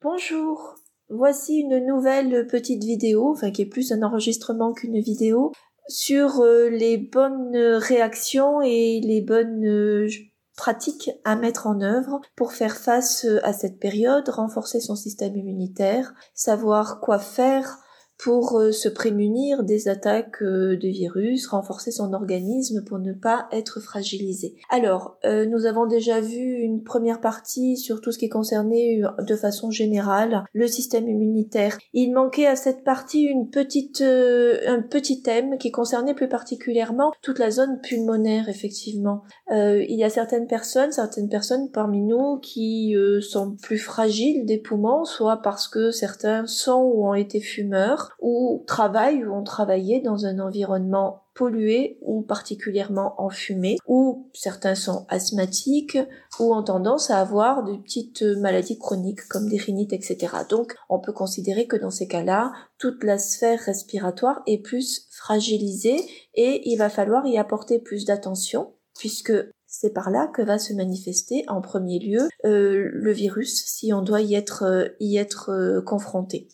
Bonjour, voici une nouvelle petite vidéo, enfin qui est plus un enregistrement qu'une vidéo, sur euh, les bonnes réactions et les bonnes euh, pratiques à mettre en œuvre pour faire face euh, à cette période, renforcer son système immunitaire, savoir quoi faire pour euh, se prémunir des attaques euh, de virus, renforcer son organisme pour ne pas être fragilisé. Alors, euh, nous avons déjà vu une première partie sur tout ce qui concernait de façon générale le système immunitaire. Il manquait à cette partie une petite, un petit thème qui concernait plus particulièrement toute la zone pulmonaire, effectivement. il y a certaines personnes, certaines personnes parmi nous qui sont plus fragiles des poumons, soit parce que certains sont ou ont été fumeurs, ou travaillent ou ont travaillé dans un environnement pollué ou particulièrement enfumé, ou certains sont asthmatiques ou ont tendance à avoir de petites maladies chroniques comme des rhinites, etc. Donc on peut considérer que dans ces cas-là, toute la sphère respiratoire est plus fragilisée et il va falloir y apporter plus d'attention puisque c'est par là que va se manifester en premier lieu euh, le virus si on doit y être, euh, y être euh, confronté.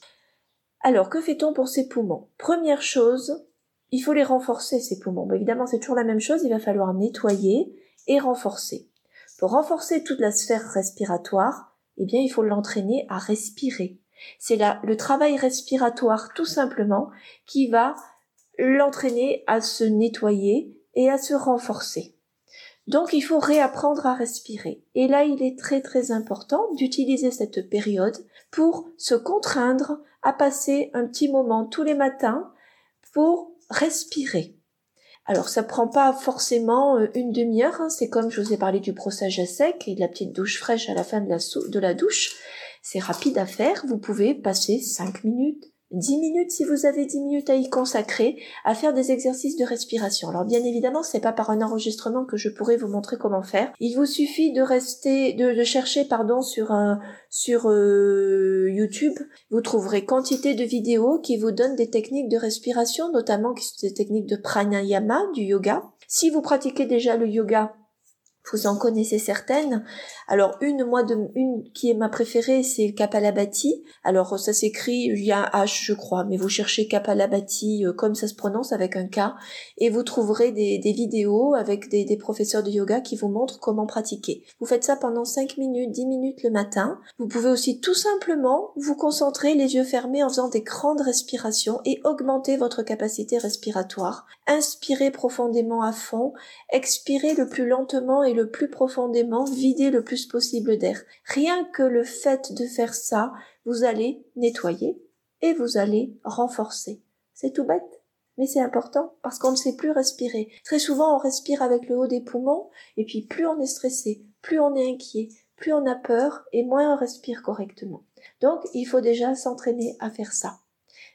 Alors, que fait-on pour ces poumons? Première chose, il faut les renforcer, ces poumons. évidemment, c'est toujours la même chose, il va falloir nettoyer et renforcer. Pour renforcer toute la sphère respiratoire, eh bien, il faut l'entraîner à respirer. C'est là le travail respiratoire, tout simplement, qui va l'entraîner à se nettoyer et à se renforcer. Donc il faut réapprendre à respirer. Et là, il est très très important d'utiliser cette période pour se contraindre à passer un petit moment tous les matins pour respirer. Alors ça prend pas forcément euh, une demi-heure, hein. c'est comme je vous ai parlé du brossage à sec et de la petite douche fraîche à la fin de la, de la douche. C'est rapide à faire, vous pouvez passer 5 minutes, 10 minutes si vous avez 10 minutes à y consacrer à faire des exercices de respiration. Alors bien évidemment, c'est pas par un enregistrement que je pourrais vous montrer comment faire. Il vous suffit de rester de, chercher pardon sur un sur euh, YouTube, vous trouverez quantité de vidéos qui vous donnent des techniques de respiration, notamment des techniques de pranayama, du yoga. Si vous pratiquez déjà le yoga, vous en connaissez certaines. Alors une, moi, de, une qui est ma préférée, c'est Kapalabhati. Alors ça s'écrit, il y a un H, je crois, mais vous cherchez Kapalabhati euh, comme ça se prononce avec un K, et vous trouverez des, des vidéos avec des, des, professeurs de yoga qui vous montrent comment pratiquer. Vous faites ça pendant 5 minutes, 10 minutes le matin. Vous pouvez aussi tout simplement vous concentrer les yeux fermés en faisant des grandes respirations et augmenter votre capacité respiratoire. Inspirez profondément à fond, expirez le plus lentement et le plus profondément, vider le plus possible d'air. Rien que le fait de faire ça, vous allez nettoyer et vous allez renforcer. C'est tout bête, mais c'est important parce qu'on ne sait plus respirer. Très souvent, on respire avec le haut des poumons et puis plus on est stressé, plus on est inquiet, plus on a peur et moins on respire correctement. Donc, il faut déjà s'entraîner à faire ça.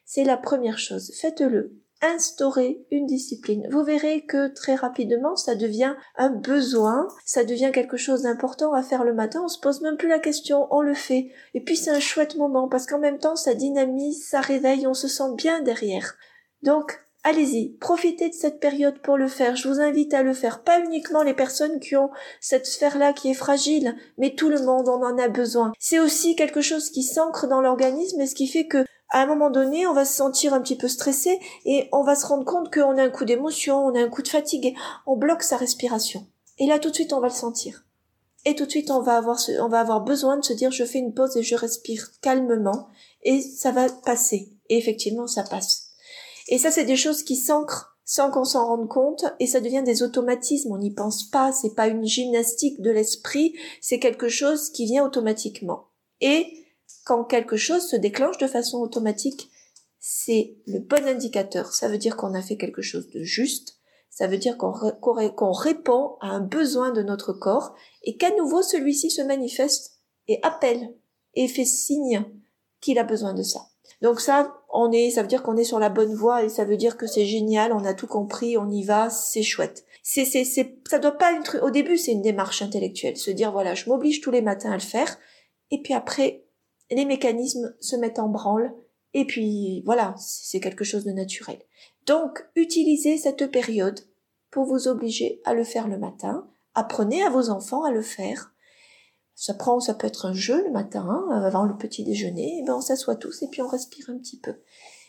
C'est la première chose. Faites-le instaurer une discipline. Vous verrez que très rapidement, ça devient un besoin, ça devient quelque chose d'important à faire le matin, on se pose même plus la question, on le fait. Et puis c'est un chouette moment parce qu'en même temps, ça dynamise, ça réveille, on se sent bien derrière. Donc, Allez-y, profitez de cette période pour le faire. Je vous invite à le faire. Pas uniquement les personnes qui ont cette sphère-là qui est fragile, mais tout le monde en en a besoin. C'est aussi quelque chose qui s'ancre dans l'organisme et ce qui fait que à un moment donné, on va se sentir un petit peu stressé et on va se rendre compte qu'on a un coup d'émotion, on a un coup de fatigue on bloque sa respiration. Et là, tout de suite, on va le sentir. Et tout de suite, on va avoir, on va avoir besoin de se dire, je fais une pause et je respire calmement et ça va passer. Et effectivement, ça passe. Et ça, c'est des choses qui s'ancrent sans qu'on s'en rende compte et ça devient des automatismes. On n'y pense pas. C'est pas une gymnastique de l'esprit. C'est quelque chose qui vient automatiquement. Et quand quelque chose se déclenche de façon automatique, c'est le bon indicateur. Ça veut dire qu'on a fait quelque chose de juste, ça veut dire qu'on répond à un besoin de notre corps et qu'à nouveau celui-ci se manifeste et appelle et fait signe qu'il a besoin de ça. Donc ça, on est, ça veut dire qu'on est sur la bonne voie et ça veut dire que c'est génial, on a tout compris, on y va, c'est chouette. C'est, c'est, c'est, ça doit pas être, au début c'est une démarche intellectuelle, se dire voilà, je m'oblige tous les matins à le faire et puis après les mécanismes se mettent en branle et puis voilà, c'est quelque chose de naturel. Donc, utilisez cette période pour vous obliger à le faire le matin. Apprenez à vos enfants à le faire. Ça prend, ça peut être un jeu le matin, hein, avant le petit déjeuner, et ben on s'assoit tous et puis on respire un petit peu.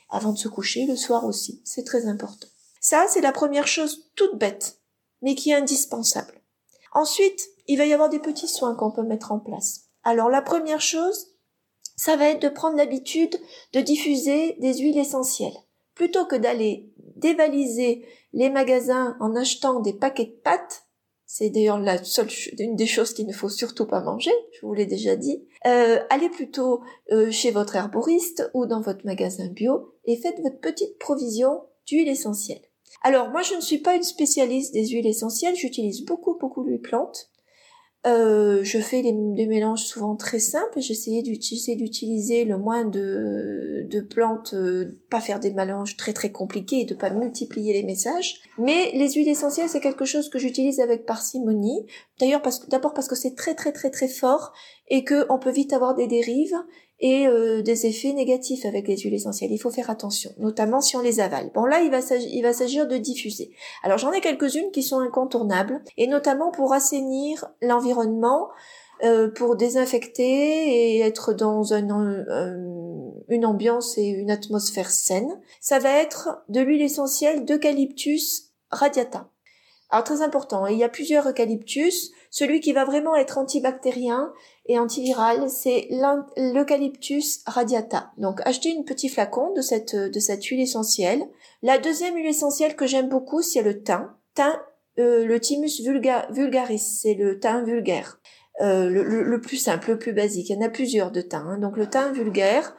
Avant de se coucher, le soir aussi, c'est très important. Ça, c'est la première chose toute bête, mais qui est indispensable. Ensuite, il va y avoir des petits soins qu'on peut mettre en place. Alors la première chose, ça va être de prendre l'habitude de diffuser des huiles essentielles. Plutôt que d'aller dévaliser les magasins en achetant des paquets de pâtes, c'est d'ailleurs la seule une des choses qu'il ne faut surtout pas manger, je vous l'ai déjà dit. Euh, allez plutôt euh, chez votre herboriste ou dans votre magasin bio et faites votre petite provision d'huile essentielle. Alors moi je ne suis pas une spécialiste des huiles essentielles, j'utilise beaucoup beaucoup d'huile plante. Euh, je fais des, mélanges souvent très simples. J'essayais d'utiliser le moins de, de plantes, euh, pas faire des mélanges très très compliqués et de pas multiplier les messages. Mais les huiles essentielles, c'est quelque chose que j'utilise avec parcimonie. D'ailleurs, parce d'abord parce que c'est très très très très fort et que on peut vite avoir des dérives et euh, des effets négatifs avec les huiles essentielles. Il faut faire attention, notamment si on les avale. Bon là, il va s'agir de diffuser. Alors j'en ai quelques-unes qui sont incontournables, et notamment pour assainir l'environnement, euh, pour désinfecter et être dans une ambiance et une atmosphère saine. Ça va être de l'huile essentielle d'eucalyptus radiata. Alors très important, il y a plusieurs eucalyptus. Celui qui va vraiment être antibactérien et antiviral, c'est l'eucalyptus radiata. Donc achetez une petit flacon de cette de cette huile essentielle. La deuxième huile essentielle que j'aime beaucoup, c'est le thym. Thym, euh, le Thymus vulgaris, c'est le thym vulgaire. Euh, le, plus simple, le plus basique. Il y en a plusieurs de thym. Hein. Donc le thym vulgaire.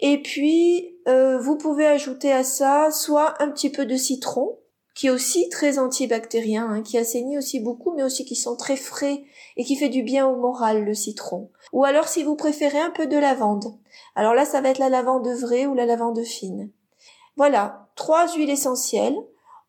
Et puis euh, vous pouvez ajouter à ça soit un petit peu de citron qui est aussi très antibactérien, hein, qui assainit aussi beaucoup, mais aussi qui sont très frais et qui fait du bien au moral, le citron. Ou alors si vous préférez un peu de lavande. Alors là, ça va être la lavande vraie ou la lavande fine. Voilà, trois huiles essentielles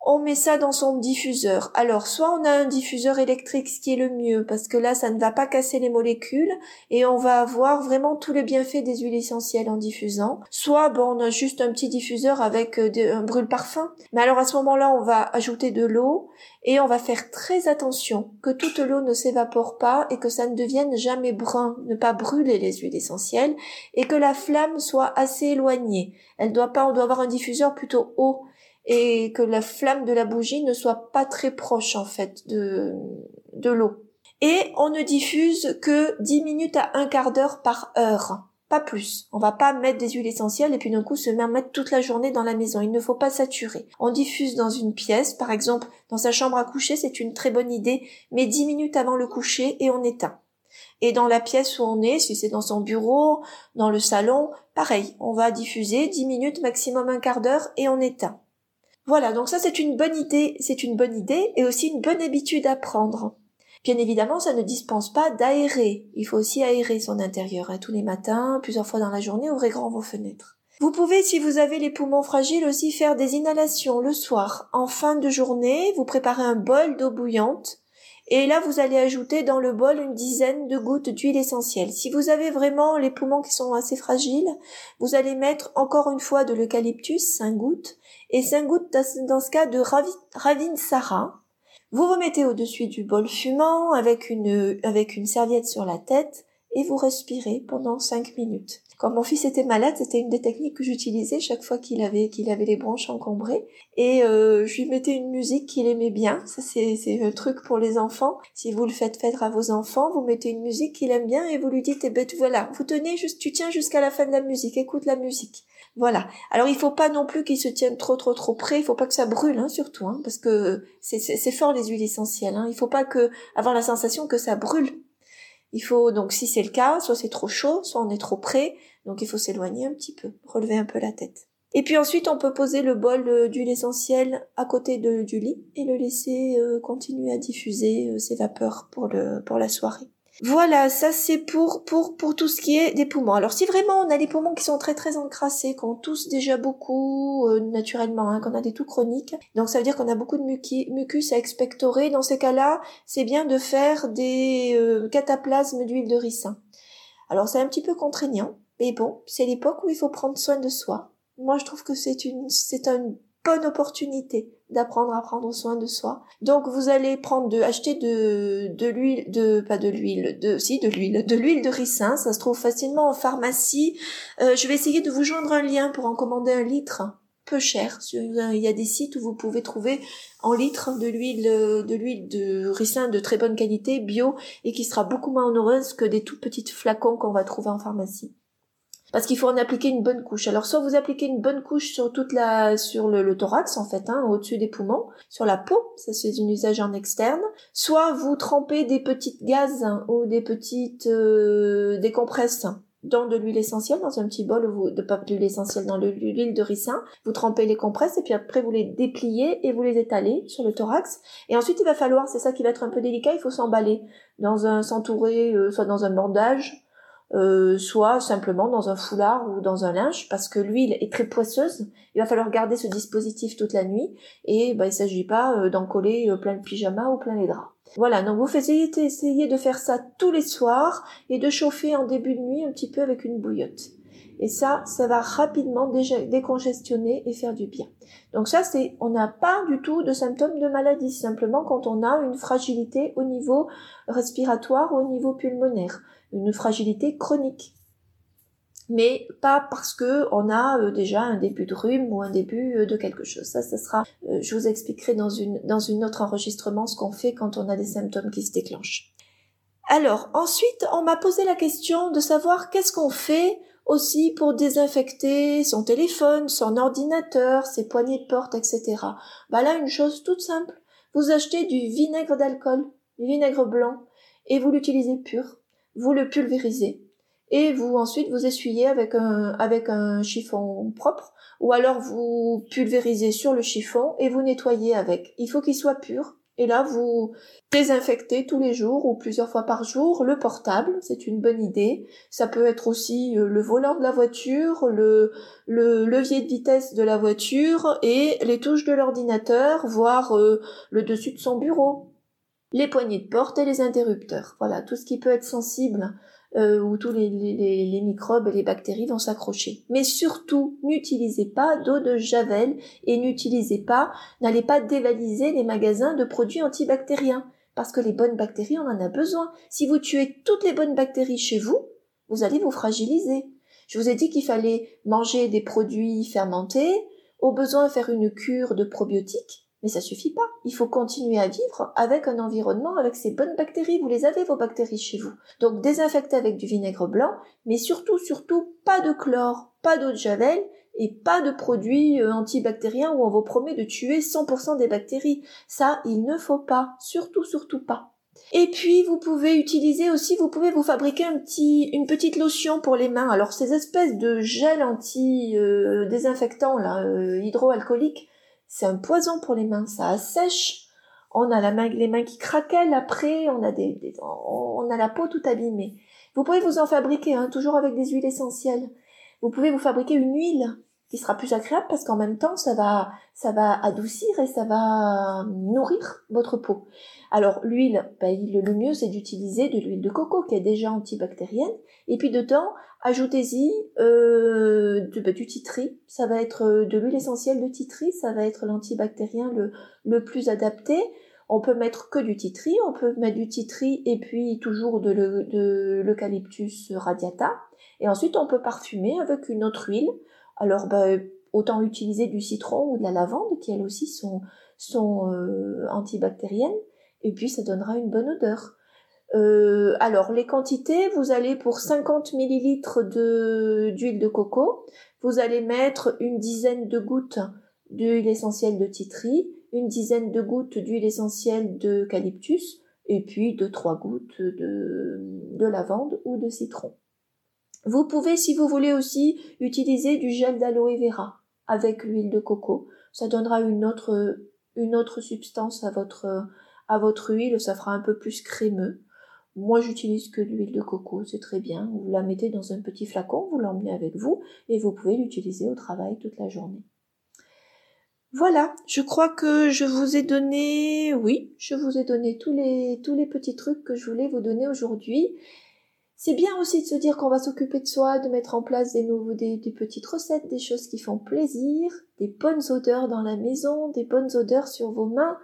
on met ça dans son diffuseur. Alors, soit on a un diffuseur électrique, ce qui est le mieux, parce que là, ça ne va pas casser les molécules et on va avoir vraiment tous les bienfaits des huiles essentielles en diffusant. Soit, bon, on a juste un petit diffuseur avec euh, un brûle-parfum. Mais alors, à ce moment-là, on va ajouter de l'eau et on va faire très attention que toute l'eau ne s'évapore pas et que ça ne devienne jamais brun, ne pas brûler les huiles essentielles et que la flamme soit assez éloignée. Elle doit pas, on doit avoir un diffuseur plutôt haut et que la flamme de la bougie ne soit pas très proche en fait de, de l'eau. Et on ne diffuse que 10 minutes à un quart d'heure par heure. Pas plus. On va pas mettre des huiles essentielles et puis d'un coup se mettre toute la journée dans la maison. Il ne faut pas saturer. On diffuse dans une pièce, par exemple dans sa chambre à coucher, c'est une très bonne idée, mais 10 minutes avant le coucher et on éteint. Et dans la pièce où on est, si c'est dans son bureau, dans le salon, pareil, on va diffuser 10 minutes, maximum un quart d'heure et on éteint. Voilà, donc ça c'est une bonne idée, c'est une bonne idée et aussi une bonne habitude à prendre. Bien évidemment, ça ne dispense pas d'aérer. Il faut aussi aérer son intérieur hein, tous les matins, plusieurs fois dans la journée, ouvrez grand vos fenêtres. Vous pouvez, si vous avez les poumons fragiles, aussi faire des inhalations le soir. En fin de journée, vous préparez un bol d'eau bouillante et là, vous allez ajouter dans le bol une dizaine de gouttes d'huile essentielle. Si vous avez vraiment les poumons qui sont assez fragiles, vous allez mettre encore une fois de l'eucalyptus, 5 gouttes, et 5 gouttes dans ce cas de ravinsara. Vous remettez au-dessus du bol fumant avec une, serviette sur la tête et vous respirez pendant 5 minutes. Quand mon fils était malade, c'était une des techniques que j'utilisais chaque fois qu'il avait qu'il avait les bronches encombrées. Et euh, je lui mettais une musique qu'il aimait bien. Ça c'est c'est un truc pour les enfants. Si vous le faites faire à vos enfants, vous mettez une musique qu'il aime bien et vous lui dites eh ben voilà, vous tenez juste tu tiens jusqu'à la fin de la musique, écoute la musique. Voilà. Alors il faut pas non plus qu'il se tienne trop trop trop près. Il faut pas que ça brûle, hein, surtout, hein, parce que c'est c'est fort les huiles essentielles. Hein. Il faut pas que avoir la sensation que ça brûle. Il faut donc si c'est le cas, soit c'est trop chaud, soit on est trop près, donc il faut s'éloigner un petit peu, relever un peu la tête. Et puis ensuite on peut poser le bol euh, d'huile essentielle à côté du lit et le laisser euh, continuer à diffuser euh, ses vapeurs pour le pour la soirée. Voilà, ça c'est pour pour pour tout ce qui est des poumons. Alors si vraiment on a des poumons qui sont très très encrassés, qu'on tousse déjà beaucoup euh, naturellement, hein, qu'on a des toux chroniques, donc ça veut dire qu'on a beaucoup de mucus à expectorer. Dans ces cas-là, c'est bien de faire des euh, cataplasmes d'huile de ricin. Alors c'est un petit peu contraignant, mais bon, c'est l'époque où il faut prendre soin de soi. Moi je trouve que c'est une c'est un bonne opportunité d'apprendre à prendre soin de soi. Donc vous allez prendre de acheter de de l'huile de pas de l'huile de si de l'huile de l'huile de ricin, ça se trouve facilement en pharmacie. Euh, je vais essayer de vous joindre un lien pour en commander un litre peu cher. Il y a des sites où vous pouvez trouver en litre de l'huile de l'huile de ricin de très bonne qualité bio et qui sera beaucoup moins onéreuse que des tout petites flacons qu'on va trouver en pharmacie parce qu'il faut en appliquer une bonne couche. Alors soit vous appliquez une bonne couche sur toute la sur le, thorax en fait, hein, au-dessus des poumons, sur la peau, ça c'est un usage en externe. Soit vous trempez des petites gazes ou des petites euh, des compresses dans de l'huile essentielle, dans un petit bol vous, de pas d'huile essentielle, dans l'huile de ricin. Vous trempez les compresses et puis après vous les dépliez et vous les étalez sur le thorax. Et ensuite il va falloir, c'est ça qui va être un peu délicat, il faut s'emballer dans un, s'entourer, euh, soit dans un bandage, euh, soit simplement dans un foulard ou dans un linge, parce que l'huile est très poisseuse. Il va falloir garder ce dispositif toute la nuit, et bah, il s'agit pas euh, d'en coller euh, plein de pyjamas ou plein les draps. Voilà, donc vous faites de faire ça tous les soirs et de chauffer en début de nuit un petit peu avec une bouillotte. Et ça, ça va rapidement décongestionner et faire du bien. Donc ça, c'est, on n'a pas du tout de symptômes de maladie, simplement quand on a une fragilité au niveau respiratoire, au niveau pulmonaire une fragilité chronique. Mais pas parce que on a euh, déjà un début de rhume ou un début euh, de quelque chose. Ça, ça sera, euh, je vous expliquerai dans une, dans une autre enregistrement ce qu'on fait quand on a des symptômes qui se déclenchent. Alors, ensuite, on m'a posé la question de savoir qu'est-ce qu'on fait aussi pour désinfecter son téléphone, son ordinateur, ses poignées de porte, etc. Bah là, une chose toute simple. Vous achetez du vinaigre d'alcool, du vinaigre blanc, et vous l'utilisez pur vous le pulvérisez et vous ensuite vous essuyez avec un avec un chiffon propre ou alors vous pulvérisez sur le chiffon et vous nettoyez avec. Il faut qu'il soit pur et là vous désinfectez tous les jours ou plusieurs fois par jour le portable, c'est une bonne idée. Ça peut être aussi euh, le volant de la voiture, le le levier de vitesse de la voiture et les touches de l'ordinateur, voire euh, le dessus de son bureau les poignées de porte et les interrupteurs. Voilà, tout ce qui peut être sensible euh, où tous les, les, microbes et les bactéries vont s'accrocher. Mais surtout, n'utilisez pas d'eau de javel et n'utilisez pas, n'allez pas dévaliser les magasins de produits antibactériens parce que les bonnes bactéries, on en a besoin. Si vous tuez toutes les bonnes bactéries chez vous, vous allez vous fragiliser. Je vous ai dit qu'il fallait manger des produits fermentés, au besoin faire une cure de probiotiques, mais ça suffit pas. Il faut continuer à vivre avec un environnement, avec ces bonnes bactéries. Vous les avez, vos bactéries chez vous. Donc désinfectez avec du vinaigre blanc, mais surtout, surtout, pas de chlore, pas d'eau de javel et pas de produits euh, antibactériens où on vous promet de tuer 100% des bactéries. Ça, il ne faut pas. Surtout, surtout pas. Et puis vous pouvez utiliser aussi, vous pouvez vous fabriquer une petite lotion pour les mains. Alors ces espèces de gel anti euh, désinfectant là, euh, hydroalcoolique, c'est un poison pour les mains, ça assèche. On a la main, les mains qui craquellent après, on a des, on a la peau tout abîmée. Vous pouvez vous en fabriquer, hein, toujours avec des huiles essentielles. Vous pouvez vous fabriquer une huile qui sera plus agréable parce qu'en même temps ça va ça va adoucir et ça va nourrir votre peau. Alors l'huile, ben, le mieux c'est d'utiliser de l'huile de coco qui est déjà antibactérienne et puis dedans ajoutez-y euh, ben, du titri, ça va être euh, de l'huile essentielle de titri, ça va être l'antibactérien le, le plus adapté. On peut mettre que du titri, on peut mettre du titri et puis toujours de l'eucalyptus radiata. Et ensuite on peut parfumer avec une autre huile alors, ben, autant utiliser du citron ou de la lavande, qui elles aussi sont, sont euh, antibactériennes, et puis ça donnera une bonne odeur. Euh, alors, les quantités, vous allez pour 50 millilitres d'huile de coco, vous allez mettre une dizaine de gouttes d'huile essentielle de titri, une dizaine de gouttes d'huile essentielle d'eucalyptus, et puis deux trois gouttes de, de lavande ou de citron. Vous pouvez, si vous voulez aussi, utiliser du gel d'aloe vera avec l'huile de coco. Ça donnera une autre, une autre substance à votre, à votre huile, ça fera un peu plus crémeux. Moi, j'utilise que l'huile de coco, c'est très bien. Vous la mettez dans un petit flacon, vous l'emmenez avec vous et vous pouvez l'utiliser au travail toute la journée. Voilà, je crois que je vous ai donné, oui, je vous ai donné tous les, tous les petits trucs que je voulais vous donner aujourd'hui. C'est bien aussi de se dire qu'on va s'occuper de soi, de mettre en place des, nouveaux, des, petites recettes, des choses qui font plaisir, des bonnes odeurs dans la maison, des bonnes odeurs sur vos mains.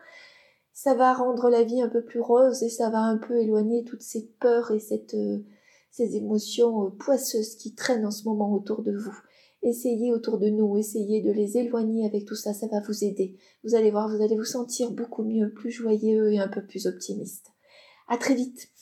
Ça va rendre la vie un peu plus rose et ça va un peu éloigner toutes ces peurs et euh, ces émotions euh, poisseuses qui traînent en ce moment autour de vous. Essayez autour de nous, essayez de les éloigner avec tout ça, ça va vous aider. Vous allez voir, vous allez vous sentir beaucoup mieux, plus joyeux et un peu plus optimiste. À très vite!